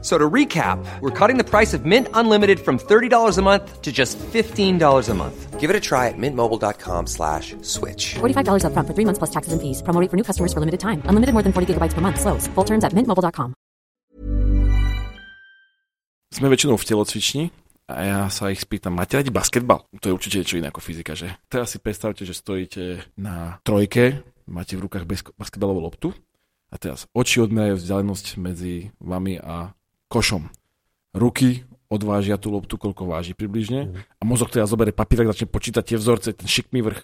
So to recap, we're cutting the price of Mint Unlimited from $30 a month to just $15 a month. Give it a try at mintmobile.com slash switch. $45 upfront for three months plus taxes and fees. Promo rate for new customers for limited time. Unlimited more than 40 gigabytes per month. Slows. Full terms at mintmobile.com. Sme väčšinou v telocvični a ja sa ich spýtam, máte radi basketbal? To je určite niečo iné ako fyzika, že? Teraz si predstavte, že stojíte na trojke, máte v rukách basketbalovú loptu a teraz oči odmerajú vzdialenosť medzi vami a košom. Ruky odvážia tú loptu, koľko váži približne. A mozog teda zoberie papír, začne počítať tie vzorce, ten šikmý vrch.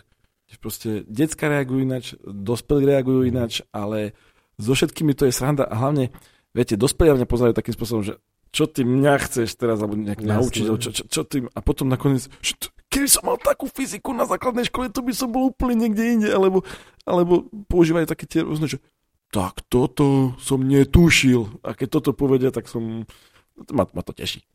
Proste detská reagujú ináč, dospelí reagujú ináč, ale so všetkými to je sranda. A hlavne, viete, dospelí mňa pozerajú takým spôsobom, že čo ty mňa chceš teraz, alebo nejak naučiť, čo, čo, čo ty, a potom nakoniec, že t- keby som mal takú fyziku na základnej škole, to by som bol úplne niekde inde, alebo, alebo používajú také tie rôzne, že tak toto som netušil. A keď toto povedia, tak som... Ma, ma to teší.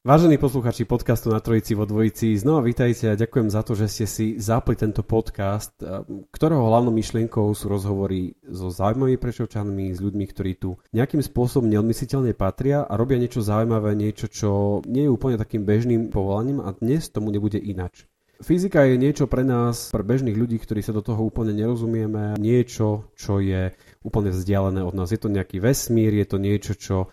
Vážení posluchači podcastu na Trojici vo Dvojici, znova vítajte a ďakujem za to, že ste si zapli tento podcast, eh, ktorého hlavnou myšlienkou sú rozhovory so zaujímavými prešovčanmi, s ľuďmi, ktorí tu nejakým spôsobom neodmysliteľne patria a robia niečo zaujímavé, niečo, čo nie je úplne takým bežným povolaním a dnes tomu nebude inač. Fyzika je niečo pre nás, pre bežných ľudí, ktorí sa do toho úplne nerozumieme, niečo, čo je úplne vzdialené od nás. Je to nejaký vesmír, je to niečo, čo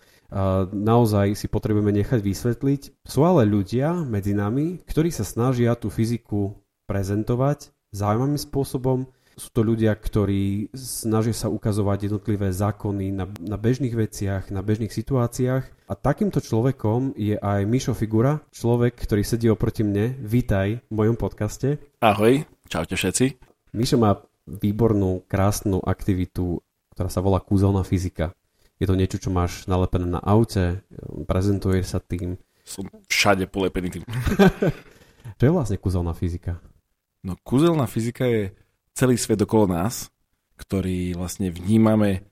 naozaj si potrebujeme nechať vysvetliť. Sú ale ľudia medzi nami, ktorí sa snažia tú fyziku prezentovať zaujímavým spôsobom. Sú to ľudia, ktorí snažia sa ukazovať jednotlivé zákony na, na bežných veciach, na bežných situáciách. A takýmto človekom je aj Mišo Figura, človek, ktorý sedí oproti mne. Vítaj v mojom podcaste. Ahoj, čaute všetci. Mišo má výbornú, krásnu aktivitu, ktorá sa volá kúzelná fyzika. Je to niečo, čo máš nalepené na aute, prezentuješ sa tým. Som všade polepený tým. čo je vlastne kúzelná fyzika? No kúzelná fyzika je celý svet okolo nás, ktorý vlastne vnímame,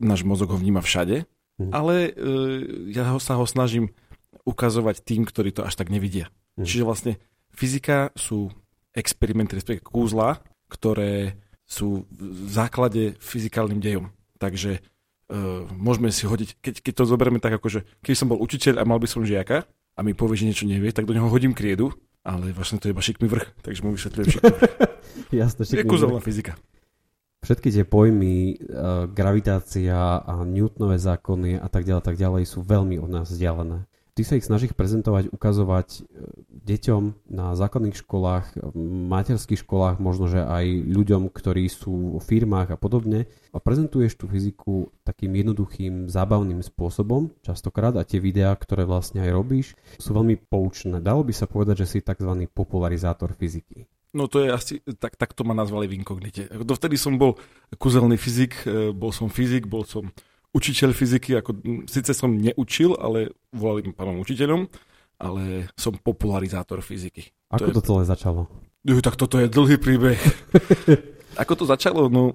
náš mozog ho vníma všade, hmm. ale e, ja ho, sa ho snažím ukazovať tým, ktorí to až tak nevidia. Hmm. Čiže vlastne fyzika sú experimenty, respektíve kúzla, ktoré sú v základe fyzikálnym dejom. Takže uh, môžeme si hodiť, keď, keď to zoberieme tak ako, že keď som bol učiteľ a mal by som žiaka a mi povie, že niečo nevie, tak do neho hodím kriedu, ale vlastne to je iba šikmý vrch, takže mu vysvetľujem šikmý vrch. Jasne, šikmý je fyzika. Všetky tie pojmy, uh, gravitácia a Newtonové zákony a tak ďalej, tak ďalej sú veľmi od nás vzdialené. Ty sa ich snažíš prezentovať, ukazovať e, deťom na základných školách, materských školách, možno že aj ľuďom, ktorí sú vo firmách a podobne. A prezentuješ tú fyziku takým jednoduchým, zábavným spôsobom, častokrát, a tie videá, ktoré vlastne aj robíš, sú veľmi poučné. Dalo by sa povedať, že si tzv. popularizátor fyziky. No to je asi, tak, tak to ma nazvali v inkognite. Dovtedy som bol kuzelný fyzik, e, bol som fyzik, bol som učiteľ fyziky, ako síce som neučil, ale volali mi pánom učiteľom, ale som popularizátor fyziky. Ako to, to celé začalo? Uh, tak toto je dlhý príbeh. ako to začalo? No,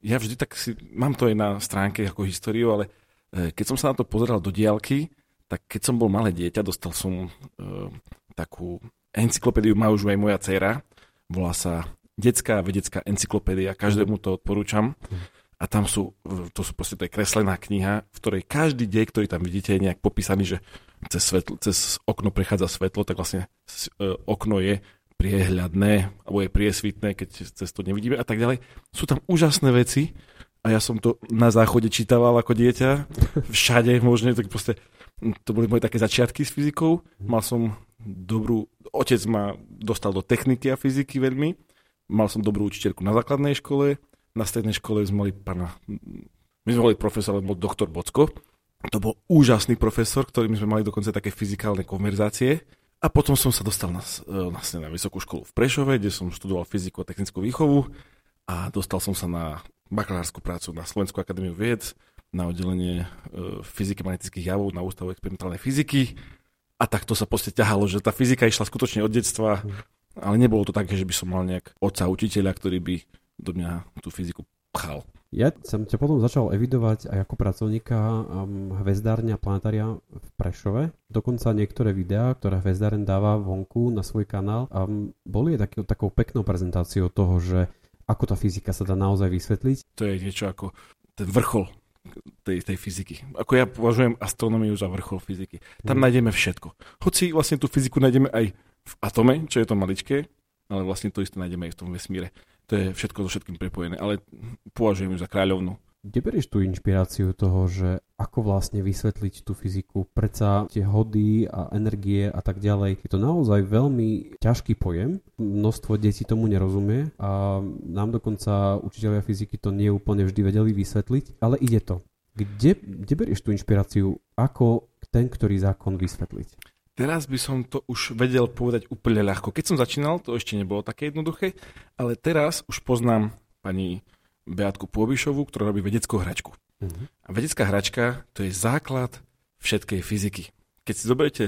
ja vždy tak si, mám to aj na stránke ako históriu, ale e, keď som sa na to pozeral do diálky, tak keď som bol malé dieťa, dostal som uh, takú encyklopédiu, má už aj moja dcera, volá sa Detská vedecká encyklopédia, každému to odporúčam. A tam sú, to sú proste, to je kreslená kniha, v ktorej každý dej, ktorý tam vidíte, je nejak popísaný, že cez, svetlo, cez okno prechádza svetlo, tak vlastne e, okno je priehľadné, alebo je priesvitné, keď cez to nevidíme a tak ďalej. Sú tam úžasné veci a ja som to na záchode čítaval ako dieťa, všade možne, tak proste to boli moje také začiatky s fyzikou. Mal som dobrú, otec ma dostal do techniky a fyziky veľmi, mal som dobrú učiteľku na základnej škole, na strednej škole sme mali pána, my sme mali profesor, bol doktor Bocko. To bol úžasný profesor, ktorým sme mali dokonca také fyzikálne konverzácie. A potom som sa dostal na, vlastne na vysokú školu v Prešove, kde som študoval fyziku a technickú výchovu a dostal som sa na bakalárskú prácu na Slovenskú akadémiu vied, na oddelenie e, fyziky magnetických javov na Ústavu experimentálnej fyziky A tak to sa proste ťahalo, že tá fyzika išla skutočne od detstva, ale nebolo to také, že by som mal nejak otca učiteľa, ktorý by do mňa tú fyziku pchal. Ja som ťa potom začal evidovať aj ako pracovníka um, hvezdárne a planetária v Prešove. Dokonca niektoré videá, ktoré hvezdáren dáva vonku na svoj kanál, um, boli aj taký, takou peknou prezentáciou toho, že ako tá fyzika sa dá naozaj vysvetliť. To je niečo ako ten vrchol tej, tej fyziky. Ako ja považujem astronómiu za vrchol fyziky. Tam hmm. nájdeme všetko. Hoci vlastne tú fyziku nájdeme aj v atome, čo je to maličké, ale vlastne to isté nájdeme aj v tom vesmíre to je všetko so všetkým prepojené, ale považujem ju za kráľovnú. Kde berieš tú inšpiráciu toho, že ako vlastne vysvetliť tú fyziku? Predsa tie hody a energie a tak ďalej. Je to naozaj veľmi ťažký pojem. Množstvo detí tomu nerozumie a nám dokonca učiteľia fyziky to nie úplne vždy vedeli vysvetliť, ale ide to. Kde, kde berieš tú inšpiráciu? Ako ten, ktorý zákon vysvetliť? Teraz by som to už vedel povedať úplne ľahko. Keď som začínal, to ešte nebolo také jednoduché, ale teraz už poznám pani Beatku Pôbišovu, ktorá robí vedeckú hračku. Uh-huh. A vedecká hračka to je základ všetkej fyziky. Keď si zoberiete,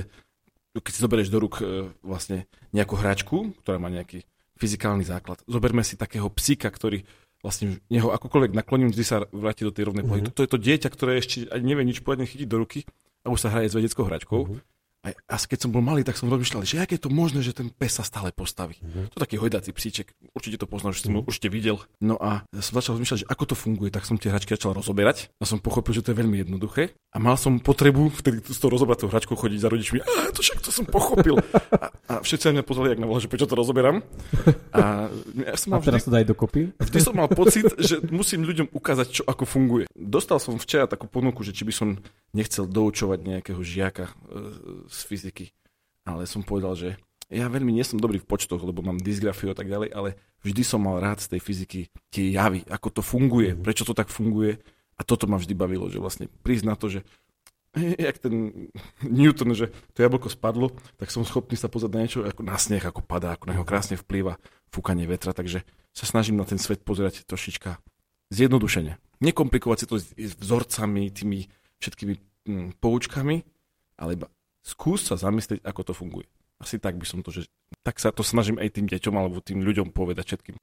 keď si zoberieš do rúk e, vlastne nejakú hračku, ktorá má nejaký fyzikálny základ, zoberme si takého psíka, ktorý vlastne neho akokoľvek nakloním, vždy sa vráti do tej rovnej uh-huh. To je to dieťa, ktoré ešte ani nevie nič poriadne chytiť do ruky a už sa hraje s vedeckou hračkou. Uh-huh. A, a keď som bol malý, tak som rozmýšľal, že aké je to možné, že ten pes sa stále postaví. Mm-hmm. To je taký hojdací psíček, určite to poznáš, že som mm-hmm. ho určite videl. No a som začal rozmýšľať, že ako to funguje, tak som tie hračky začal rozoberať a som pochopil, že to je veľmi jednoduché. A mal som potrebu vtedy s tou rozobratou hračkou chodiť za rodičmi. A to však to som pochopil. A, a všetci sa mňa pozvali, jak na že prečo to rozoberám. A, ja som mal a teraz vždy, to daj dokopy. Vždy som mal pocit, že musím ľuďom ukázať, čo ako funguje. Dostal som včera takú ponuku, že či by som nechcel doučovať nejakého žiaka e, z fyziky ale som povedal, že ja veľmi nie som dobrý v počtoch, lebo mám dysgrafiu a tak ďalej, ale vždy som mal rád z tej fyziky tie javy, ako to funguje, mhm. prečo to tak funguje. A toto ma vždy bavilo, že vlastne prísť na to, že jak ten Newton, že to jablko spadlo, tak som schopný sa pozrieť na niečo ako na sneh, ako padá, ako na neho krásne vplýva fúkanie vetra, takže sa snažím na ten svet pozerať trošička zjednodušene. Nekomplikovať si to s vzorcami, tými všetkými hm, poučkami, ale iba skús sa zamyslieť, ako to funguje. Asi tak by som to, že tak sa to snažím aj tým deťom alebo tým ľuďom povedať všetkým.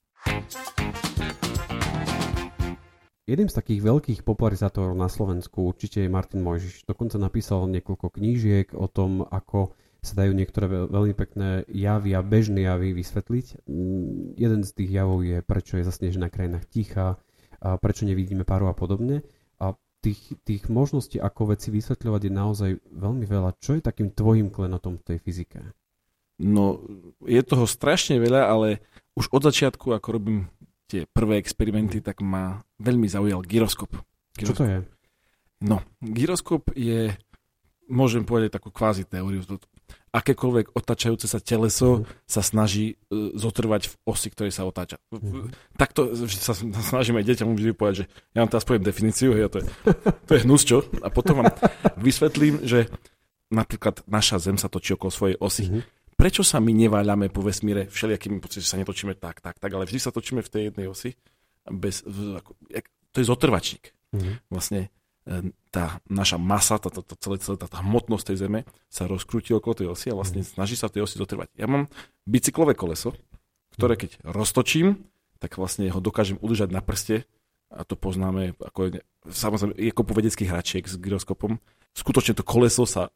Jedným z takých veľkých popularizátorov na Slovensku určite je Martin Mojžiš. Dokonca napísal niekoľko knížiek o tom, ako sa dajú niektoré veľmi pekné javy a bežné javy vysvetliť. Mm, jeden z tých javov je, prečo je zasnežená krajina ticha, a prečo nevidíme paru a podobne tých, tých možností, ako veci vysvetľovať je naozaj veľmi veľa. Čo je takým tvojim klenotom v tej fyzike? No, je toho strašne veľa, ale už od začiatku, ako robím tie prvé experimenty, tak ma veľmi zaujal gyroskop. gyroskop. Čo to je? No, gyroskop je, môžem povedať takú kvázi teóriu akékoľvek otáčajúce sa teleso mm. sa snaží uh, zotrvať v osi, ktorej sa otáča. Mm. Takto sa snažíme deťom vždy povedať, že ja vám teraz poviem definíciu, hej, to je, to je hnus, čo? A potom vám vysvetlím, že napríklad naša Zem sa točí okolo svojej osy. Mm. Prečo sa my neváľame po vesmíre všelijakými pocitmi, že sa netočíme tak, tak, tak, ale vždy sa točíme v tej jednej osi. Bez, ako, to je zotrvačník. Mm. Vlastne E, tá naša masa, tá, tá, tá, celé, celé, tá, tá hmotnosť tej Zeme sa rozkrúti okolo tej osy a vlastne mhm. snaží sa tej osi zotrvať. Ja mám bicyklové koleso, ktoré keď roztočím, tak vlastne ho dokážem udržať na prste a to poznáme, ako je, samozrejme je kopu vedeckých hračiek s gyroskopom. Skutočne to koleso sa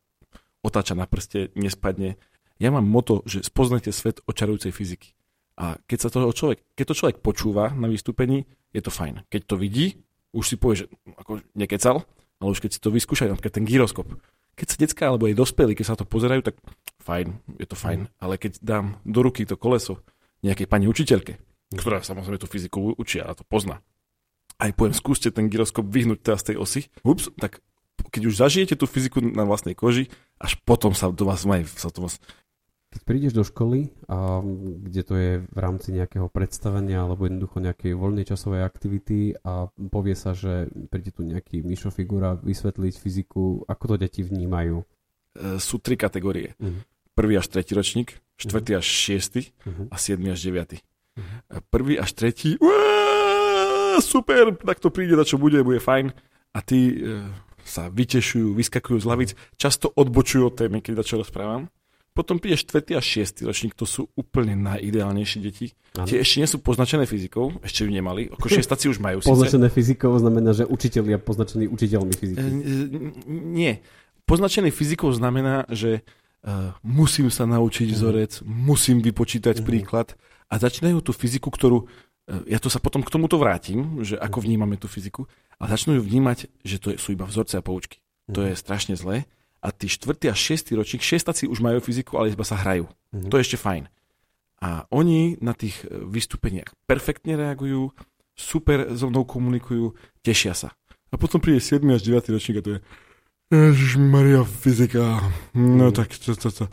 otáča na prste, nespadne. Ja mám moto, že spoznajte svet očarujúcej fyziky. A keď sa toho človek, keď to človek počúva na vystúpení, je to fajn. Keď to vidí, už si povie, že ako nekecal, ale už keď si to vyskúšajú, napríklad ten gyroskop. Keď sa detská alebo aj dospelí, keď sa to pozerajú, tak fajn, je to fajn. Ale keď dám do ruky to koleso nejakej pani učiteľke, ktorá samozrejme tú fyziku učia a to pozná, aj poviem, skúste ten gyroskop vyhnúť teraz z tej osy, ups, tak keď už zažijete tú fyziku na vlastnej koži, až potom sa do vás, sa to vás keď prídeš do školy, a, kde to je v rámci nejakého predstavenia alebo jednoducho nejakej voľnej časovej aktivity a povie sa, že príde tu nejaký Mišo figura vysvetliť fyziku, ako to deti vnímajú? E, sú tri kategórie. Uh-huh. Prvý až tretí ročník, štvrtý uh-huh. až šiestý uh-huh. a siedmy až deviatý. Uh-huh. Prvý až tretí, uá, super, tak to príde, na čo bude, bude fajn. A tí e, sa vytešujú, vyskakujú z lavic, často odbočujú od témy, keď čo rozprávam. Potom príde 4. a 6. ročník, to sú úplne najideálnejšie deti. Ano. Tie ešte nie sú poznačené fyzikou, ešte ju nemali. Ako šestaci už majú Poznačené fyzikou znamená, že učiteľia poznačení učiteľmi fyziky. E, nie. Poznačený fyzikou znamená, že uh, musím sa naučiť uh-huh. vzorec, musím vypočítať uh-huh. príklad a začínajú tú fyziku, ktorú, uh, ja to sa potom k tomuto vrátim, že ako vnímame tú fyziku, a začnú ju vnímať, že to sú iba vzorce a poučky. To je strašne zlé a tí štvrtý a šiestý ročník, šestaci už majú fyziku, ale iba sa hrajú. Mm-hmm. To je ešte fajn. A oni na tých e, vystúpeniach perfektne reagujú, super so mnou komunikujú, tešia sa. A potom príde 7. až 9. ročník a to je Maria, fyzika. No mm. tak to, to, to.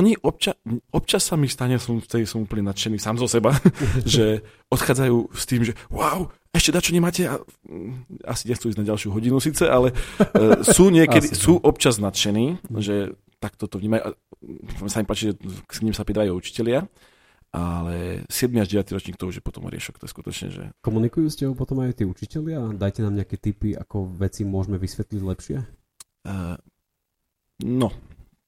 Oni obča, občas sa mi stane, som, vtedy som úplne nadšený sám zo seba, že odchádzajú s tým, že wow, ešte dačo nemáte? A, mm, asi nechcú ísť na ďalšiu hodinu síce, ale uh, sú niekedy, sú občas nadšení, že takto to vnímajú. Sa mi páči, že k ním sa pridajú učitelia, ale 7. až 9. ročník to už je potom riešok, to je skutočne, že... Komunikujú s tebou potom aj tí učitelia? Dajte nám nejaké tipy, ako veci môžeme vysvetliť lepšie? Uh, no,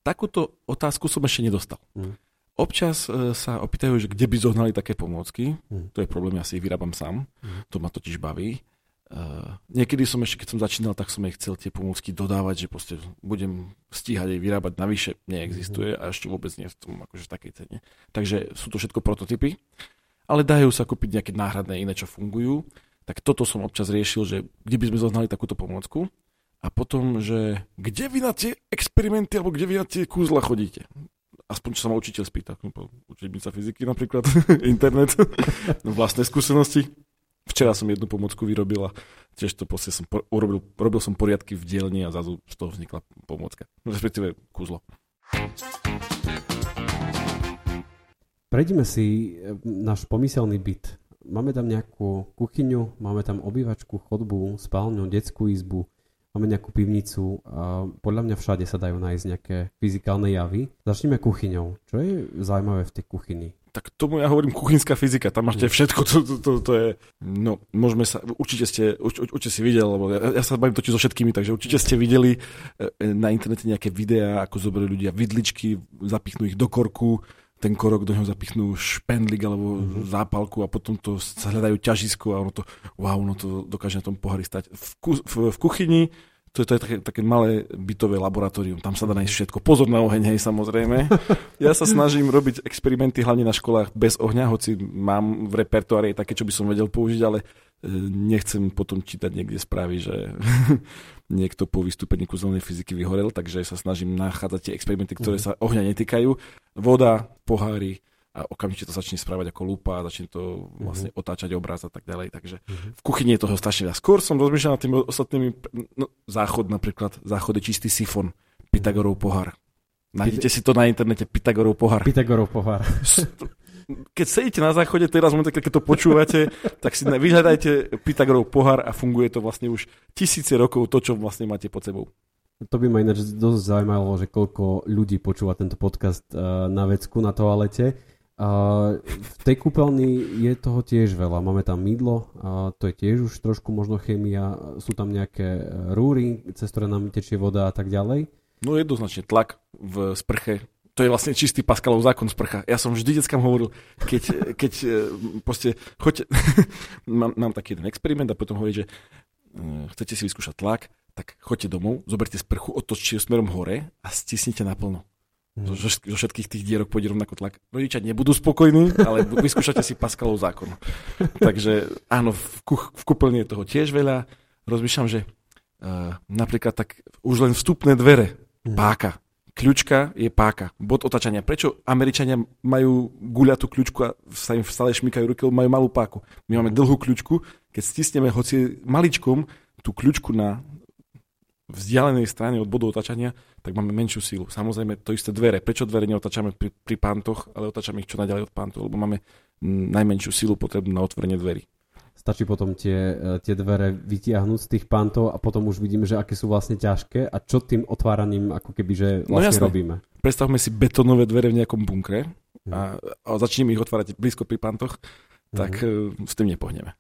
takúto otázku som ešte nedostal. Mm. Občas uh, sa opýtajú, že kde by zohnali také pomôcky. Mm. To je problém, ja si ich vyrábam sám. Mm. To ma totiž baví. Uh, niekedy som ešte, keď som začínal, tak som aj chcel tie pomôcky dodávať, že proste budem stíhať aj vyrábať navyše. Neexistuje mm. a ešte vôbec nie v tom akože v takej cene. Takže sú to všetko prototypy. Ale dajú sa kúpiť nejaké náhradné iné, čo fungujú. Tak toto som občas riešil, že kde by sme zohnali takúto pomôcku a potom, že kde vy na tie experimenty alebo kde vy na tie kúzla chodíte? Aspoň čo sa ma učiteľ spýta. Učebnica fyziky napríklad, internet, vlastné skúsenosti. Včera som jednu pomocku vyrobil a tiež to proste som urobil, robil som poriadky v dielni a zrazu z toho vznikla pomocka. Respektíve kúzlo. Prejdime si e, náš pomyselný byt. Máme tam nejakú kuchyňu, máme tam obývačku, chodbu, spálňu, detskú izbu, máme nejakú pivnicu a podľa mňa všade sa dajú nájsť nejaké fyzikálne javy. Začneme kuchyňou. Čo je zaujímavé v tej kuchyni? tak tomu ja hovorím kuchynská fyzika, tam máte všetko, to, to, to, to je, no, môžeme sa, určite ste, urč, určite si videli, lebo ja, ja sa bavím totiž so všetkými, takže určite ste videli e, na internete nejaké videá, ako zobrali ľudia vidličky, zapichnú ich do korku, ten korok do neho zapichnú špendlik alebo mm-hmm. zápalku a potom to hľadajú ťažisko a ono to, wow, ono to dokáže na tom pohári stať. V, ku, v, v kuchyni to, to je také, také malé bytové laboratórium, tam sa dá nájsť všetko. Pozor na oheň, hej, samozrejme. Ja sa snažím robiť experimenty hlavne na školách bez ohňa, hoci mám v repertoári také, čo by som vedel použiť, ale nechcem potom čítať niekde správy, že niekto po vystúpení kúzelnej fyziky vyhorel, takže sa snažím nachádzať tie experimenty, ktoré mhm. sa ohňa netýkajú. Voda, pohári, a okamžite to začne správať ako lupa, začne to vlastne uh-huh. otáčať obraz a tak ďalej. Takže uh-huh. v kuchyni je toho strašne veľa. Skôr som rozmýšľal nad tými ostatnými, no, záchod napríklad, záchod je čistý sifon, Pythagorov pohár. Nájdete si to na internete, Pythagorov pohár. Pythagorov pohár. Keď sedíte na záchode, teraz momente, keď to počúvate, tak si vyhľadajte Pythagorov pohár a funguje to vlastne už tisíce rokov, to, čo vlastne máte pod sebou. To by ma ináč dosť zaujímalo, že koľko ľudí počúva tento podcast uh, na vecku na toalete a v tej kúpeľni je toho tiež veľa. Máme tam mydlo, a to je tiež už trošku možno chémia, sú tam nejaké rúry, cez ktoré nám tečie voda a tak ďalej. No jednoznačne tlak v sprche, to je vlastne čistý Pascalov zákon sprcha. Ja som vždy deckám hovoril, keď, keď e, proste, choďte, mám, mám taký jeden experiment a potom hovorí, že uh, chcete si vyskúšať tlak, tak choďte domov, zoberte sprchu, otočte smerom hore a stisnite naplno. Zo, zo všetkých tých dierok pôjde rovnako tlak. Rodičia nebudú spokojní, ale vyskúšate si Pascalov zákon. Takže áno, v, kuch, v kúpeľni je toho tiež veľa. Rozmýšľam, že uh, napríklad tak už len vstupné dvere, mhm. páka. Kľúčka je páka, bod otačania. Prečo Američania majú guľatú kľúčku a sa im stále šmykajú ruky, majú malú páku. My máme dlhú kľúčku, keď stisneme hoci maličkom tú kľúčku na vzdialenej strane od bodu otačania, tak máme menšiu sílu. Samozrejme, to isté dvere. Prečo dvere neotačame pri, pri pantoch, ale otačame ich čo najďalej od pantu, lebo máme najmenšiu sílu potrebnú na otvorenie dverí. Stačí potom tie, e, tie dvere vytiahnuť z tých pantov a potom už vidíme, že aké sú vlastne ťažké a čo tým otváraním ako keby, že no vlastne no robíme. Predstavme si betonové dvere v nejakom bunkre a, a začneme ich otvárať blízko pri pantoch, tak mm. s tým nepohneme.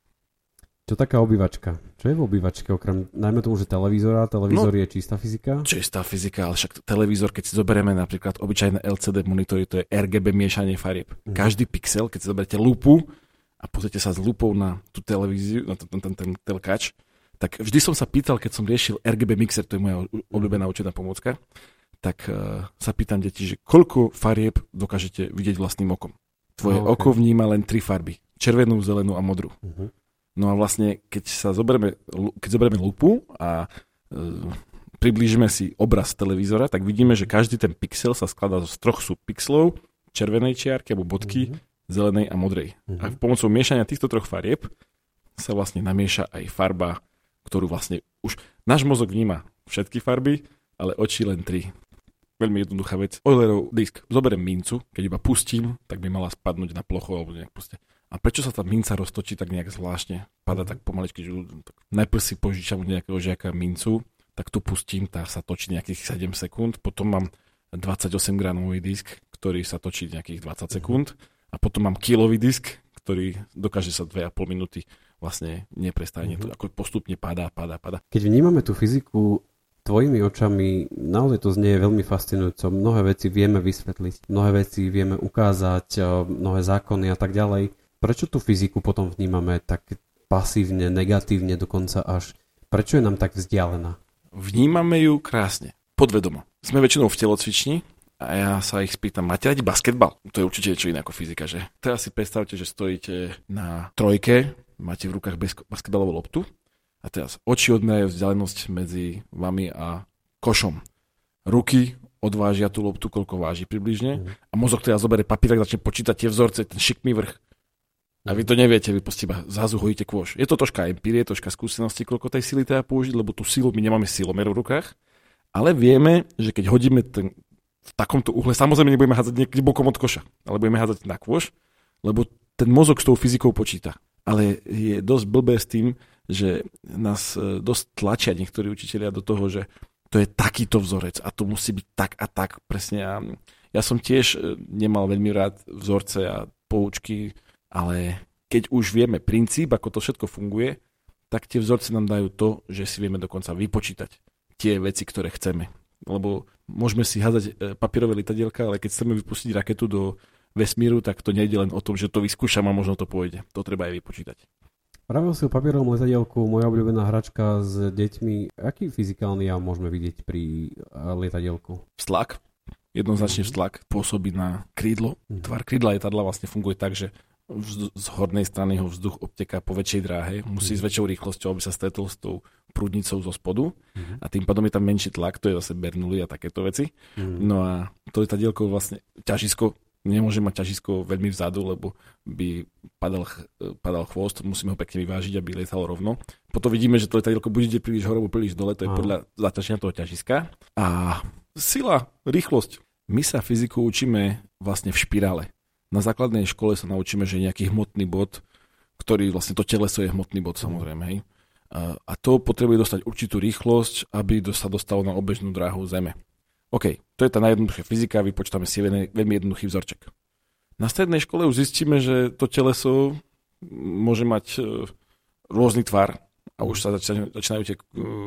Čo taká obývačka? Čo je v obývačke okrem, najmä tomu, že televízora, televízor no, je čistá fyzika? Čistá fyzika, ale však televízor, keď si zoberieme napríklad obyčajné LCD monitory, to je RGB miešanie farieb. Mm. Každý pixel, keď si zoberiete lupu a pozrite sa s lupou na tú televíziu, na ten, ten, ten, telkač, tak vždy som sa pýtal, keď som riešil RGB mixer, to je moja obľúbená učená pomôcka, tak uh, sa pýtam deti, že koľko farieb dokážete vidieť vlastným okom. Tvoje no, okay. oko vníma len tri farby. Červenú, zelenú a modrú. Uh-huh. No a vlastne, keď sa zoberieme, keď zoberieme lupu a e, priblížime si obraz televízora, tak vidíme, že každý ten pixel sa skladá z troch subpixelov, červenej čiarky alebo bodky, mm-hmm. Zelenej a modrej. Mm-hmm. A pomocou miešania týchto troch farieb sa vlastne namieša aj farba, ktorú vlastne už náš mozog vníma všetky farby, ale oči len tri. Veľmi jednoduchá vec. Eulerov disk. Zoberiem mincu, keď iba pustím, tak by mala spadnúť na plochu alebo nejak proste a prečo sa tá minca roztočí tak nejak zvláštne? Pada tak pomaličky, že najprv si požičam nejakého žiaka mincu, tak tu pustím, tá sa točí nejakých 7 sekúnd, potom mám 28 gramový disk, ktorý sa točí nejakých 20 sekúnd a potom mám kilový disk, ktorý dokáže sa 2,5 minúty vlastne neprestajne, mm-hmm. to ako postupne padá, padá, padá. Keď vnímame tú fyziku tvojimi očami, naozaj to znie veľmi fascinujúco. Mnohé veci vieme vysvetliť, mnohé veci vieme ukázať, mnohé zákony a tak ďalej. Prečo tú fyziku potom vnímame tak pasívne, negatívne dokonca až? Prečo je nám tak vzdialená? Vnímame ju krásne, podvedomo. Sme väčšinou v telocvični a ja sa ich spýtam, máte radi basketbal? To je určite niečo iné ako fyzika, že? Teraz si predstavte, že stojíte na trojke, máte v rukách basketbalovú loptu a teraz oči odmerajú vzdialenosť medzi vami a košom. Ruky odvážia tú loptu, koľko váži približne mm. a mozog teda zoberie papír, začne počítať tie vzorce, ten šikmý vrch a vy to neviete, vy proste iba zrazu hojíte kôž. Je to troška empirie, troška skúsenosti, koľko tej sily treba použiť, lebo tú silu my nemáme silomer v rukách, ale vieme, že keď hodíme ten, v takomto uhle, samozrejme nebudeme hádzať niekde bokom od koša, ale budeme hádzať na kôž, lebo ten mozog s tou fyzikou počíta. Ale je dosť blbé s tým, že nás e, dosť tlačia niektorí učiteľia do toho, že to je takýto vzorec a to musí byť tak a tak presne. A ja som tiež e, nemal veľmi rád vzorce a poučky, ale keď už vieme princíp, ako to všetko funguje, tak tie vzorce nám dajú to, že si vieme dokonca vypočítať tie veci, ktoré chceme. Lebo môžeme si házať e, papierové litadielka, ale keď chceme vypustiť raketu do vesmíru, tak to nejde len o tom, že to vyskúšam a možno to pôjde. To treba aj vypočítať. Pravil si o papierovom letadielku, moja obľúbená hračka s deťmi. Aký fyzikálny jav môžeme vidieť pri e, letadielku? Vztlak. Jednoznačne mhm. vztlak pôsobí na krídlo. Mhm. Tvar krídla letadla vlastne funguje tak, že z hornej strany ho vzduch obteká po väčšej dráhe, musí mm. s väčšou rýchlosťou, aby sa stretol s tou prúdnicou zo spodu mm. a tým pádom je tam menší tlak, to je zase Bernoulli a takéto veci. Mm. No a to je tá dielko vlastne ťažisko, nemôže mať ťažisko veľmi vzadu, lebo by padal, padal chvost, musíme ho pekne vyvážiť, aby lietalo rovno. Potom vidíme, že to letadielko bude ide príliš hore, príliš dole, to je podľa zaťaženia toho ťažiska. A sila, rýchlosť. My sa fyziku učíme vlastne v špirále na základnej škole sa naučíme, že nejaký hmotný bod, ktorý vlastne to teleso je hmotný bod samozrejme. Hej. A, to potrebuje dostať určitú rýchlosť, aby sa dostalo na obežnú dráhu Zeme. OK, to je tá najjednoduchšia fyzika, vypočítame si veľmi, jednoduchý vzorček. Na strednej škole už zistíme, že to teleso môže mať e, rôzny tvar a už sa začínajú tie e,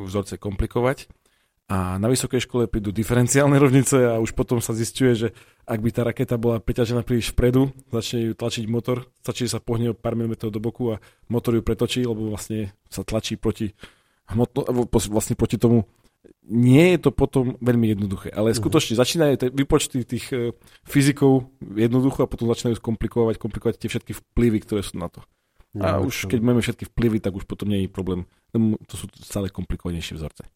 vzorce komplikovať. A na vysokej škole prídu diferenciálne rovnice a už potom sa zistuje, že ak by tá raketa bola preťažená príliš vpredu, začne ju tlačiť motor, stačí, že sa pohne o pár milimetrov do boku a motor ju pretočí, lebo vlastne sa tlačí proti, hmotno, vlastne proti tomu. Nie je to potom veľmi jednoduché, ale mhm. skutočne začínajú tie výpočty tých e, fyzikov jednoducho a potom začínajú skomplikovať, komplikovať tie všetky vplyvy, ktoré sú na to. A no, už keď máme všetky vplyvy, tak už potom nie je problém. To sú stále komplikovanejšie vzorce.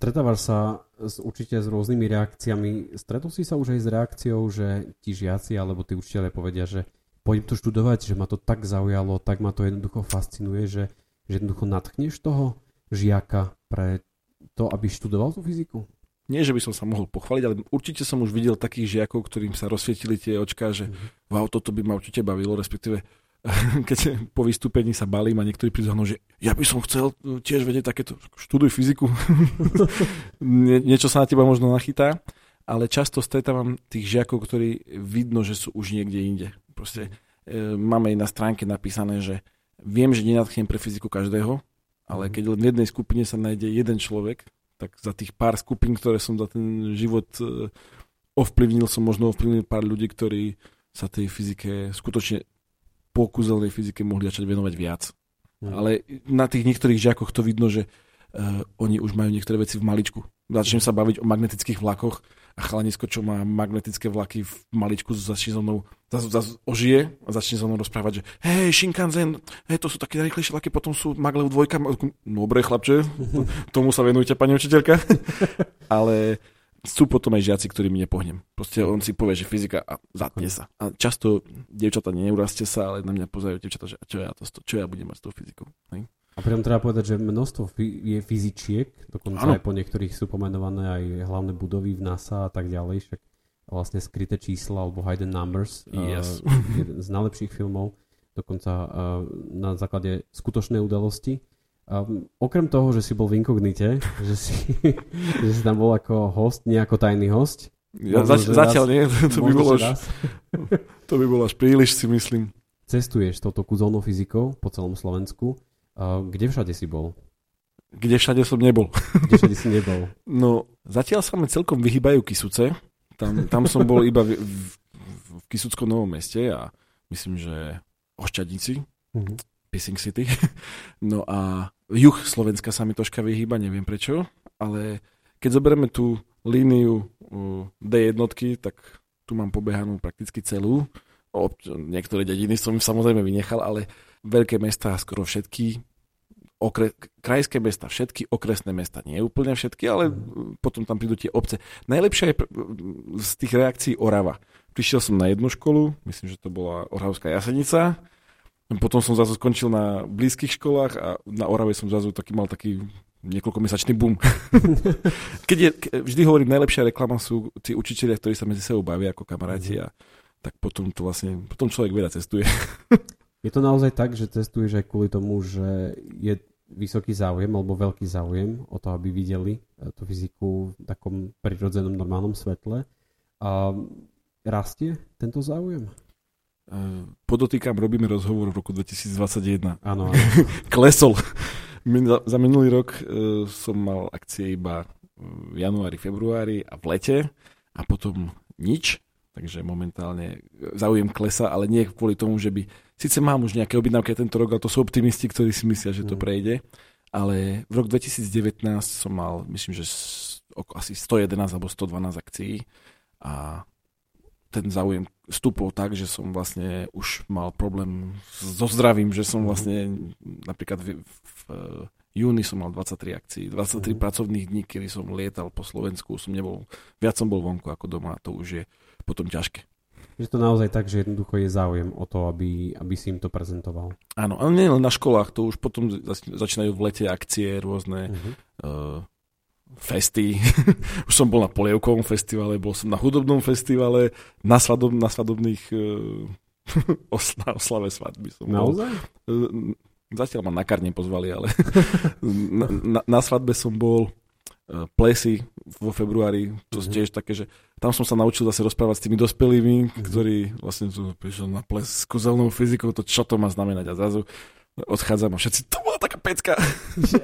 Stretávaš sa s, určite s rôznymi reakciami. Stretol si sa už aj s reakciou, že ti žiaci alebo tí učiteľe povedia, že poďme to študovať, že ma to tak zaujalo, tak ma to jednoducho fascinuje, že, že jednoducho natchneš toho žiaka pre to, aby študoval tú fyziku? Nie, že by som sa mohol pochváliť, ale určite som už videl takých žiakov, ktorým sa rozsvietili tie očká, že mm-hmm. wow, toto by ma určite bavilo, respektíve keď po vystúpení sa balím a niektorí prídu že ja by som chcel tiež vedieť takéto, študuj fyziku. Nie, niečo sa na teba možno nachytá, ale často stretávam tých žiakov, ktorí vidno, že sú už niekde inde. Proste e, máme aj na stránke napísané, že viem, že nenadchnem pre fyziku každého, ale Mhm. keď len v jednej skupine sa nájde jeden človek, tak za tých pár skupín, ktoré som za ten život e, ovplyvnil, som možno ovplyvnil pár ľudí, ktorí sa tej fyzike, skutočne po kúzelnej fyzike mohli začať venovať viac. Mhm. Ale na tých niektorých žiakoch to vidno, že uh, oni už majú niektoré veci v maličku. Začnem sa baviť o magnetických vlakoch a chalanisko, čo má magnetické vlaky v maličku, začne so mnou zase, zase ožije a začne so mnou rozprávať, že hej, Shinkansen, hej, to sú také najrychlejšie vlaky, potom sú Maglev dvojka. Dobre, chlapče, tomu sa venujte, pani učiteľka. Ale sú potom aj žiaci, ktorými nepohnem. Proste on si povie, že fyzika a zatne sa. A často dievčatá neurastie sa, ale na mňa pozerajú dievčatá, že čo ja, to, čo ja budem mať s tou fyzikou. Hej? A pritom treba povedať, že množstvo je fyzičiek, dokonca Áno. aj po niektorých sú pomenované aj hlavné budovy v NASA a tak ďalej, však vlastne skryté čísla alebo hidden numbers, Yes. uh, jeden z najlepších filmov, dokonca uh, na základe skutočnej udalosti. Um, okrem toho, že si bol v inkognite, že si, že si tam bol ako host, nie ako tajný host. Ja, Možno, zač- zatiaľ raz- nie, to by, bolo až, to by bolo až príliš, si myslím. Cestuješ touto kúzelnou fyzikou po celom Slovensku. Uh, kde všade si bol? Kde všade som nebol. Kde všade si nebol? No, zatiaľ sa mi celkom vyhýbajú Kisuce. Tam, tam som bol iba v, v, v Kisuckom novom meste a myslím, že Ošťadnici, Mhm. Pissing City. No a juh Slovenska sa mi troška vyhýba, neviem prečo, ale keď zoberieme tú líniu uh, D jednotky, tak tu mám pobehanú prakticky celú. Ob- niektoré dediny som samozrejme vynechal, ale veľké mesta skoro všetky, okre- krajské mesta všetky, okresné mesta nie úplne všetky, ale potom tam prídu tie obce. Najlepšia je z tých reakcií Orava. Prišiel som na jednu školu, myslím, že to bola Oravská Jasenica, potom som zase skončil na blízkych školách a na Orave som zrazu taký mal taký niekoľkomesačný boom. Keď je, vždy hovorím, najlepšia reklama sú tí učiteľia, ktorí sa medzi sebou bavia ako kamaráti a tak potom to vlastne, potom človek veľa cestuje. Je to naozaj tak, že testuješ aj kvôli tomu, že je vysoký záujem alebo veľký záujem o to, aby videli eh, tú fyziku v takom prirodzenom normálnom svetle. A rastie tento záujem? Eh, Podotýkam, robíme rozhovor v roku 2021. Áno. Klesol. Za- minulý rok eh, som mal akcie iba v januári, februári a v lete a potom nič. Takže momentálne záujem klesa, ale nie kvôli tomu, že by... Sice mám už nejaké objednávky tento rok, ale to sú optimisti, ktorí si myslia, že to Mm. prejde. Ale v rok 2019 som mal, myslím, že asi 111 alebo 112 akcií a ten záujem stúpol tak, že som vlastne už mal problém so zdravím, že som vlastne napríklad v, v júni som mal 23 akcií, 23 Mhm. pracovných dní, kedy som lietal po Slovensku, som nebol, viac som bol vonku ako doma a to už je potom ťažké. Je to naozaj tak, že jednoducho je záujem o to, aby, aby si im to prezentoval. Áno, ale nie len na školách, to už potom zač- začínajú v lete akcie, rôzne Mhm. uh, festy. už som bol na polievkovom festivale, bol som na hudobnom festivale, na, svadob, na svadobných uh, osla, oslave svadby som bol. Naozaj? Uh, Zatiaľ ma na kar nepozvali, ale na, na, na svadbe som bol uh, plesy vo februári, to Mhm. tiež také, že tam som sa naučil zase rozprávať s tými dospelými, Mhm. ktorí vlastne tu prišiel na ples s kuzelnou fyzikou, to čo to má znamenať a zrazu odchádzam a všetci, to bola taká pecka.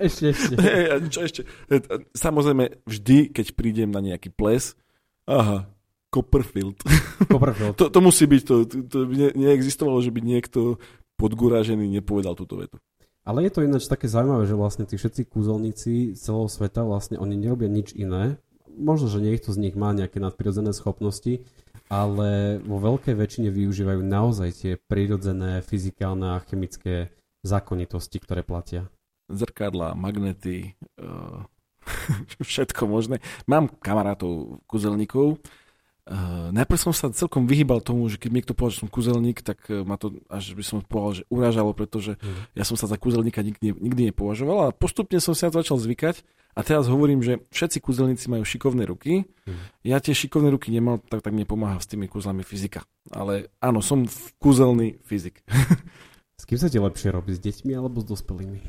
ešte, ešte. Hej, a čo ešte? E, t- Samozrejme, vždy, keď prídem na nejaký ples, aha, Copperfield. Copperfield. to, to musí byť, to, to, to ne, neexistovalo, že by niekto podgúražený nepovedal túto vetu. Ale je to ináč také zaujímavé, že vlastne tí všetci kúzelníci celého sveta, vlastne oni nerobia nič iné. Možno, že niekto z nich má nejaké nadprirodzené schopnosti, ale vo veľkej väčšine využívajú naozaj tie prírodzené fyzikálne a chemické zákonitosti, ktoré platia. Zrkadla, magnety, uh, všetko možné. Mám kamarátov kuzelníkov. Uh, najprv som sa celkom vyhýbal tomu, že keď niekto povedal, že som kuzelník, tak uh, ma to až by som povedal, že urážalo, pretože Mhm. ja som sa za kuzelníka nikdy, nikdy nepovažoval a postupne som na to začal zvykať a teraz hovorím, že všetci kuzelníci majú šikovné ruky. Mhm. Ja tie šikovné ruky nemal, tak, tak nepomáha s tými kúzlami fyzika. Ale áno, som kúzelný fyzik. S kým sa ti lepšie robí? S deťmi alebo s dospelými?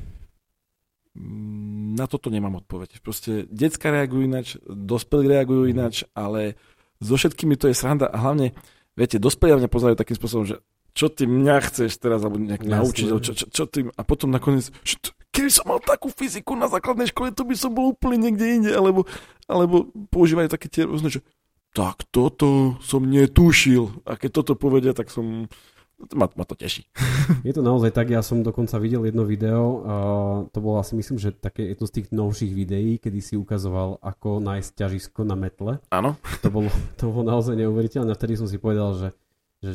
Na toto nemám odpoveď. Proste decka reagujú ináč, dospelí reagujú ináč, ale so všetkými to je sranda a hlavne, viete, dospelí mňa pozerajú takým spôsobom, že čo ty mňa chceš teraz, alebo nejak naučiť, alebo čo, čo, čo ty, a potom nakoniec, to- keby som mal takú fyziku na základnej škole, to by som bol úplne niekde inde, alebo, alebo používajú také tie rôzne, že tak toto som netušil, a keď toto povedia, tak som, ma, ma to teší. Je to naozaj tak, ja som dokonca videl jedno video, uh, to bolo asi myslím, že také jedno z tých novších videí, kedy si ukazoval, ako nájsť ťažisko na metle. Áno, To bolo, to bolo naozaj neuveriteľné. Vtedy som si povedal, že, že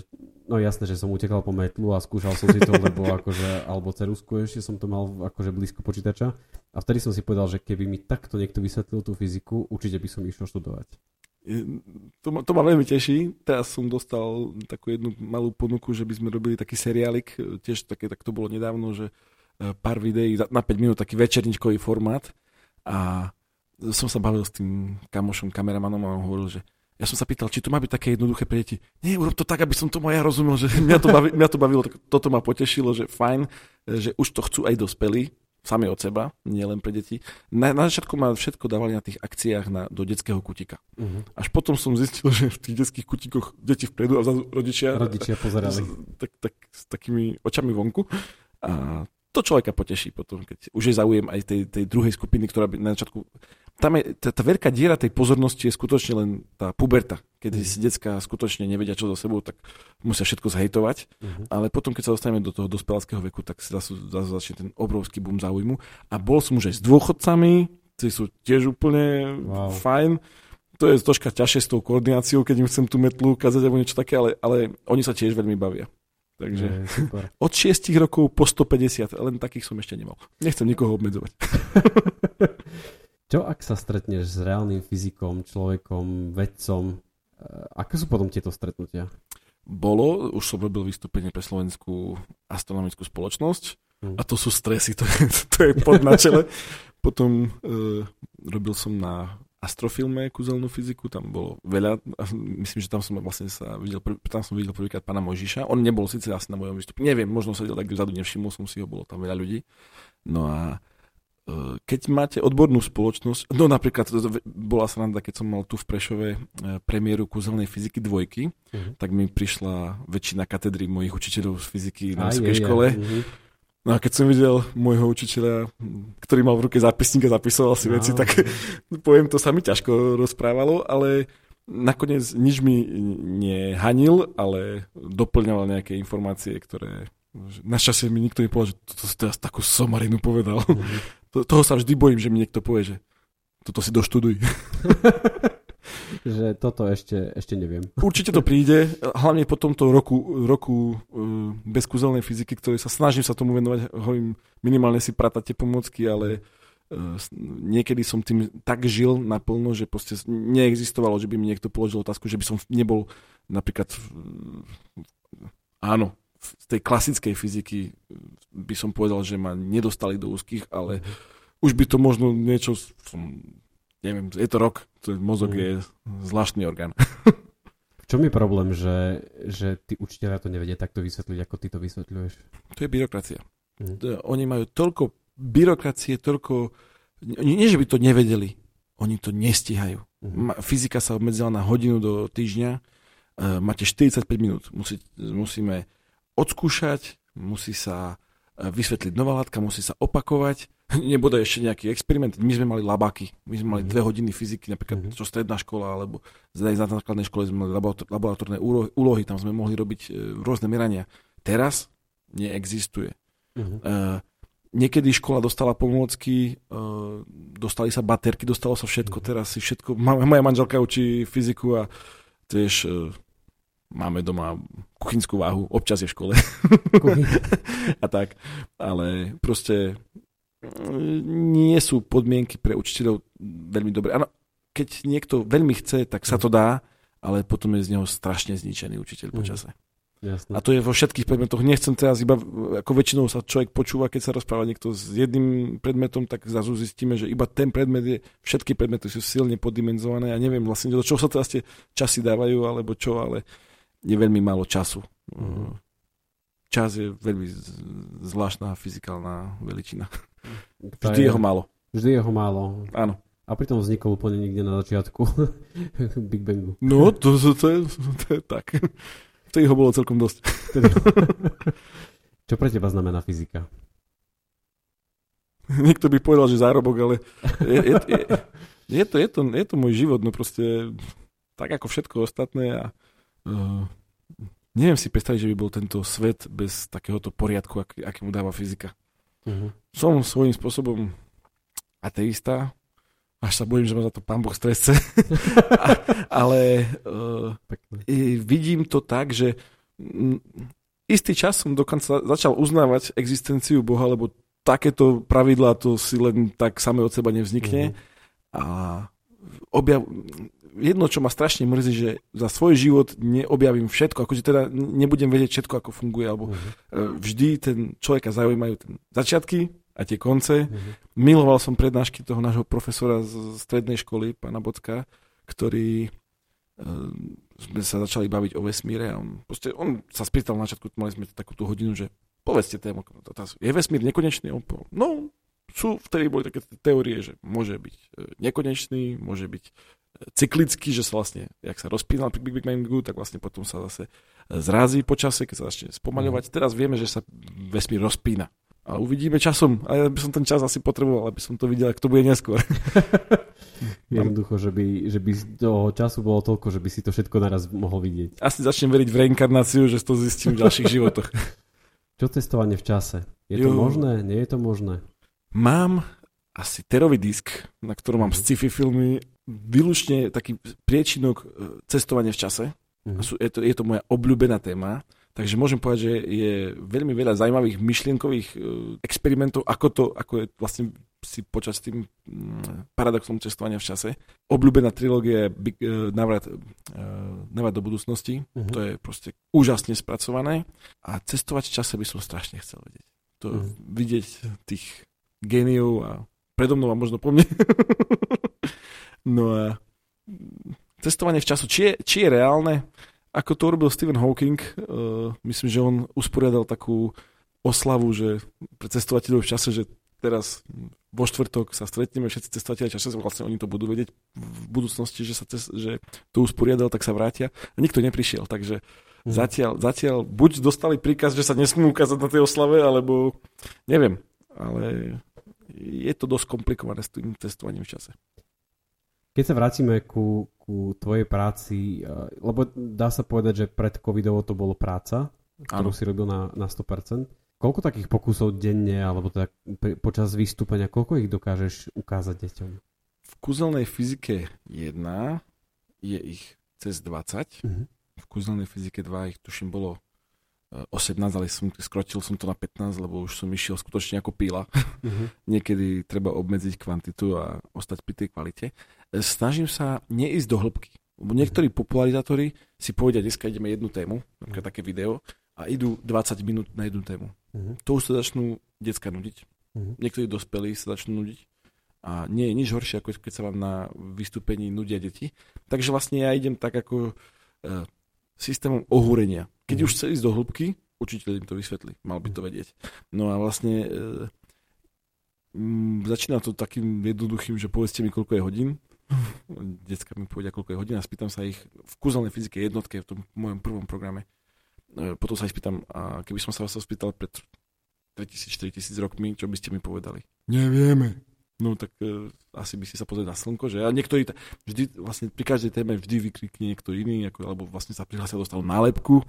no jasné, že som utekal po metlu a skúšal som si to, lebo akože, alebo cerusku ešte som to mal akože blízko počítača. A vtedy som si povedal, že keby mi takto niekto vysvetlil tú fyziku, určite by som išiel študovať. To ma, to ma veľmi teší. Teraz som dostal takú jednu malú ponuku, že by sme robili taký seriálik, e, tiež také, tak to bolo nedávno, že e, pár videí na 5 minút, taký večerničkový formát a som sa bavil s tým kamošom, kameramanom a on hovoril, že ja som sa pýtal, či to má byť také jednoduché pre deti. Nie, urob to tak, aby som tomu aj ja rozumel, že mňa to, bavi, mňa to bavilo, tak toto ma potešilo, že fajn, e, že už to chcú aj dospelí, sami od seba, nie len pre deti. Na, na začiatku ma všetko dávali na tých akciách na, do detského kutika. Uh-huh. Až potom som zistil, že v tých detských kutikoch deti vpredu a rodičia, Rodičia pozerali. s, tak, tak, s takými očami vonku. A to človeka poteší potom, keď už je záujem aj tej, tej druhej skupiny, ktorá by na začiatku... Tam je, tá, tá veľká diera tej pozornosti je skutočne len tá puberta, keď Mhm. si decka skutočne nevedia, čo so sebou, tak musia všetko zhejtovať. Uh-huh. Ale potom, keď sa dostaneme do toho dospeláckého veku, tak sa začne ten obrovský boom záujmu. A bol som už aj s dôchodcami, tí sú tiež úplne Wow. fajn. To je troška ťažšie s tou koordináciou, keď im chcem tú metlu ukázať alebo niečo také, ale, ale oni sa tiež veľmi bavia. Takže Je, super. od 6 rokov po 150, len takých som ešte nemal. Nechcem nikoho obmedzovať. Čo ak sa stretneš s reálnym fyzikom, človekom, vedcom? E, Aké sú potom tieto stretnutia? Bolo, už som robil vystúpenie pre Slovenskú astronomickú spoločnosť Hm. a to sú stresy, to je, to je pod na čele. Potom e, robil som na astrofilme kúzelnú fyziku, tam bolo veľa, myslím, že tam som vlastne sa videl, tam som videl prvýkrát pána Mojžiša, on nebol síce asi na mojom vystúpení, neviem, možno sedel tak vzadu, nevšimol som si ho, bolo tam veľa ľudí. No a e, keď máte odbornú spoločnosť, no napríklad bola sranda, keď som mal tu v Prešove e, premiéru kúzelnej fyziky dvojky, Mhm. tak mi prišla väčšina katedry mojich učiteľov z fyziky na vysokej je, je. škole. No a keď som videl môjho učiteľa, ktorý mal v ruke zápisník a zapisoval si veci, Á. tak poviem, to sa mi ťažko rozprávalo, ale nakoniec nič mi nehanil, ale doplňoval nejaké informácie, ktoré Našťastie mi nikto nepovedal, že toto si teraz takú somarinu povedal. Mhm. To, toho sa vždy bojím, že mi niekto povie, že toto si doštuduj. že toto ešte, ešte neviem. Určite to príde, hlavne po tomto roku, roku uh, bez kúzelnej fyziky, ktorej sa snažím sa tomu venovať, hovorím, minimálne si pratať tie pomocky, ale s- niekedy som tým tak žil naplno, že proste neexistovalo, že by mi niekto položil otázku, že by som nebol napríklad áno, z tej klasickej fyziky by som povedal, že ma nedostali do úzkých, ale už by to možno niečo som, neviem, je to rok, to je, mozog Mhm. je zvláštny orgán. V čom je problém, že, že tí učiteľia to nevedia takto vysvetliť, ako ty to vysvetľuješ? To je byrokracia. To- Oni majú toľko byrokracie, toľko... Nie, že by to nevedeli, oni to nestihajú. Ma- Fyzika sa obmedzila na hodinu do týždňa, e, máte 45 minút. Musí, musíme odskúšať, musí sa vysvetliť nová látka, musí sa opakovať. Nebude ešte nejaký experiment. My sme mali labáky. My sme mali Mhm. dve hodiny fyziky, napríklad Mhm. čo stredná škola, alebo na základnej škole sme mali laboratórne úlohy, tam sme mohli robiť e, rôzne merania. Teraz neexistuje. Mhm. Uh, niekedy škola dostala pomôcky, uh, dostali sa baterky, dostalo sa všetko, Mhm. teraz si všetko, moja manželka učí fyziku a tiež uh, máme doma kuchynskú váhu, občas je v škole a tak, ale proste uh, nie sú podmienky pre učiteľov veľmi dobré. Áno, keď niekto veľmi chce, tak sa to dá, ale potom je z neho strašne zničený učiteľ Mhm. počase. Jasné. A to je vo všetkých predmetoch. Nechcem teraz iba, ako väčšinou sa človek počúva, keď sa rozpráva niekto s jedným predmetom, tak zrazu zistíme, že iba ten predmet je, všetky predmety sú silne poddimenzované a neviem vlastne, do čoho sa teraz tie časy dávajú, alebo čo, ale je veľmi málo času. Mhm. Čas je veľmi zvláštna fyzikálna veličina. To Vždy je ho málo. Vždy je ho málo. Áno. A pritom vznikol úplne niekde na začiatku Big Bangu. No, to, to, to, je, to je tak. Vtedy ho bolo celkom dosť. Čo pre teba znamená fyzika? Niekto by povedal, že zárobok, ale je, je, je, je, to, je, to, je to môj život, no proste tak ako všetko ostatné a uh, neviem si predstaviť, že by bol tento svet bez takéhoto poriadku, aký, aký mu dáva fyzika. Uh-huh. Som svojím spôsobom ateista, až sa bojím, že ma za to pán Boh stresce, ale uh, vidím to tak, že istý čas som dokonca začal uznávať existenciu Boha, lebo takéto pravidlá to si len tak same od seba nevznikne. Mm-hmm. A objav, jedno, čo ma strašne mrzí, že za svoj život neobjavím všetko, akože teda nebudem vedieť všetko, ako funguje, alebo mm-hmm. vždy ten človeka zaujímajú ten začiatky a tie konce. Mm-hmm. Miloval som prednášky toho nášho profesora z strednej školy, pána Bocka, ktorý uh, sme sa začali baviť o vesmíre a on, proste, on sa spýtal na začiatku, mali sme takú tú hodinu, že povedzte tému, je vesmír nekonečný? On povedal, no, sú, vtedy boli také teórie, že môže byť e, nekonečný, môže byť cyklický, že sa vlastne, jak sa rozpínal pri Big Bangu, tak vlastne potom sa zase zrazí počasie, keď sa začne spomaľovať. Mm. Teraz vieme, že sa vesmír rozpína. A uvidíme časom. A ja by som ten čas asi potreboval, aby som to videl, ak to bude neskôr. Jednoducho, že by, že by toho času bolo toľko, že by si to všetko naraz mohol vidieť. Asi začnem veriť v reinkarnáciu, že to zistím v ďalších životoch. Čo testovanie v čase? Je to jo. možné? Nie je to možné? Mám asi terový disk, na ktorom mám mhm. sci-fi filmy, výlučne taký priečinok e, cestovania v čase. Mm-hmm. Je, to, je to moja obľúbená téma. Takže môžem povedať, že je veľmi veľa zaujímavých myšlienkových e, experimentov, ako to, ako je vlastne si počas tým mm, paradoxom cestovania v čase. Obľúbená trilógia je uh, Navrat, uh, Navrat do budúcnosti. Uh-huh. To je proste úžasne spracované. A cestovať v čase by som strašne chcel vedieť. To uh-huh. vidieť tých géniov a predo mnou a možno po mne. no a cestovanie v času, či je, či je reálne, ako to urobil Stephen Hawking, uh, myslím, že on usporiadal takú oslavu, že pre cestovateľov v čase, že teraz vo štvrtok sa stretneme všetci cestovateľe čase, vlastne oni to budú vedieť v budúcnosti, že, sa cest, že to usporiadal, tak sa vrátia. A nikto neprišiel, takže mm. zatiaľ, zatiaľ buď dostali príkaz, že sa nesmú ukázať na tej oslave, alebo neviem, ale je to dosť komplikované s tým testovaním v čase. Keď sa vrátime ku, ku tvojej práci, eh, lebo dá sa povedať, že pred covidovou to bolo práca, ktorú ano. si robil na, na 100%. Koľko takých pokusov denne, alebo teda počas vystúpenia, koľko ich dokážeš ukázať deťom? V kúzelnej fyzike 1 je ich cez 20. Uh-huh. Mhm. V kúzelnej fyzike 2 ich tuším bolo 18, e, ale som, skrotil som to na 15, lebo už som išiel skutočne ako píla. Uh-huh. Niekedy treba obmedziť kvantitu a ostať pri tej kvalite. E, snažím sa neísť do hĺbky. Lebo niektorí popularizátori si povedia, dneska ideme jednu tému, napríklad také video, a idú 20 minút na jednu tému. Uh-huh. To už sa začnú decka nudiť. Uh-huh. Niektorí dospelí sa začnú nudiť. A nie je nič horšie, ako keď sa vám na vystúpení nudia deti. Takže vlastne ja idem tak ako e, systémom ohúrenia. Keď už chce ísť do hĺbky, učiteľ im to vysvetlí. Mal by to vedieť. No a vlastne e, m, začína to takým jednoduchým, že povedzte mi, koľko je hodín. Decka mi povedia, koľko je hodín a spýtam sa ich v kúzelnej fyzike jednotke v tom mojom prvom programe E, potom sa aj spýtam, a keby som sa vás spýtal pred 3000-4000 rokmi, čo by ste mi povedali? Nevieme. No tak uh, asi by si sa pozrieť na slnko, že? A niektorí, ta, vždy, vlastne pri každej téme vždy vykrikne niekto iný, ako, alebo vlastne sa prihlásia dostal nálepku.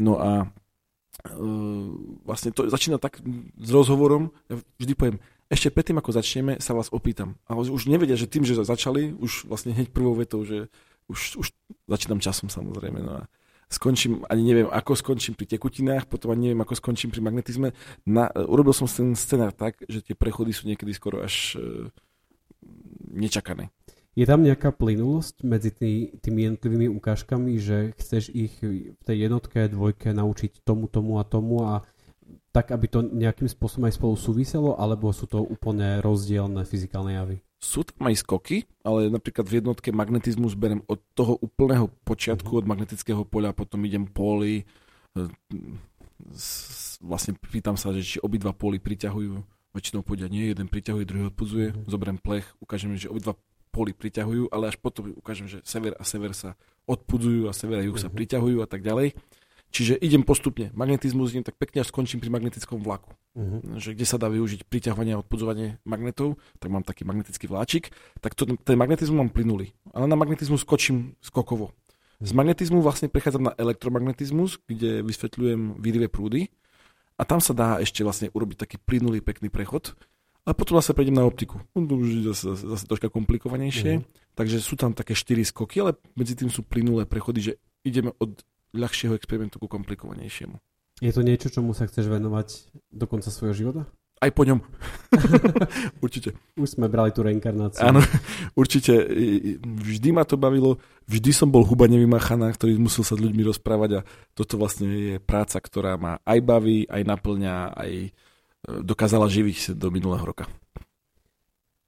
No a uh, vlastne to začína tak s rozhovorom, ja vždy poviem, ešte predtým, ako začneme, sa vás opýtam. A už nevedia, že tým, že začali, už vlastne hneď prvou vetou, že už, už začínam časom samozrejme. No a, skončím, ani neviem, ako skončím pri tekutinách, potom ani neviem, ako skončím pri magnetizme. Na, urobil som ten scenár tak, že tie prechody sú niekedy skoro až e, nečakané. Je tam nejaká plynulosť medzi tý, tými jednotlivými ukážkami, že chceš ich v tej jednotke, dvojke naučiť tomu, tomu a tomu a tak, aby to nejakým spôsobom aj spolu súviselo, alebo sú to úplne rozdielne fyzikálne javy? Sú tam aj skoky, ale napríklad v jednotke magnetizmus berem od toho úplného počiatku, mm-hmm. od magnetického poľa, potom idem póly, e, vlastne pýtam sa, že či obidva póly priťahujú, väčšinou povedia nie, jeden priťahuje, druhý odpudzuje, mm-hmm. zoberiem plech, ukážem, že obidva póly priťahujú, ale až potom ukážem, že sever a sever sa odpudzujú a sever a juh sa mhm. priťahujú a tak ďalej. Čiže idem postupne. Magnetizmus idem tak pekne až skončím pri magnetickom vlaku. Uh-huh. Že kde sa dá využiť priťahovanie a odpudzovanie magnetov, tak mám taký magnetický vláčik. Tak to, ten magnetizmus mám plynulý. Ale na magnetizmus skočím skokovo. Z magnetizmu vlastne prechádzam na elektromagnetizmus, kde vysvetľujem výrivé prúdy. A tam sa dá ešte vlastne urobiť taký plynulý, pekný prechod. A potom zase prejdem na optiku. No, to už je zase, zase troška komplikovanejšie. Uh-huh. Takže sú tam také 4 skoky, ale medzi tým sú plynulé prechody, že ideme od ľahšieho experimentu ku komplikovanejšiemu. Je to niečo, čomu sa chceš venovať do konca svojho života? Aj po ňom. určite. Už sme brali tú reinkarnáciu. Áno, určite. Vždy ma to bavilo. Vždy som bol huba nevymachaná, ktorý musel sa s ľuďmi rozprávať a toto vlastne je práca, ktorá ma aj baví, aj naplňa, aj e, dokázala živiť do minulého roka.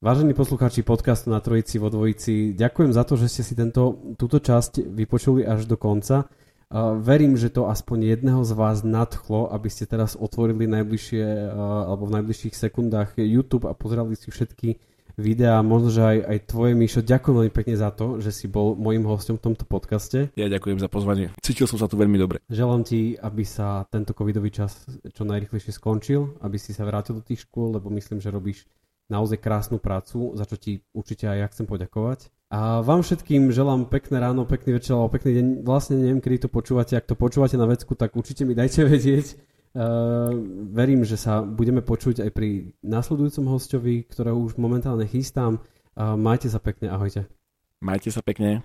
Vážení poslucháči podcastu na Trojici vo Dvojici, ďakujem za to, že ste si tento, túto časť vypočuli až do konca. Verím, že to aspoň jedného z vás nadchlo, aby ste teraz otvorili najbližšie uh, alebo v najbližších sekundách YouTube a pozerali si všetky videá, možno, že aj, aj tvoje, Míšo. Ďakujem veľmi pekne za to, že si bol môjim hostom v tomto podcaste. Ja ďakujem za pozvanie. Cítil som sa tu veľmi dobre. Želám ti, aby sa tento covidový čas čo najrychlejšie skončil, aby si sa vrátil do tých škôl, lebo myslím, že robíš naozaj krásnu prácu, za čo ti určite aj ja chcem poďakovať. A vám všetkým želám pekné ráno, pekný večer alebo pekný deň. Vlastne neviem, kedy to počúvate. Ak to počúvate na vecku, tak určite mi dajte vedieť. Uh, verím, že sa budeme počuť aj pri následujúcom hostovi, ktorého už momentálne chystám. Uh, majte sa pekne, ahojte. Majte sa pekne.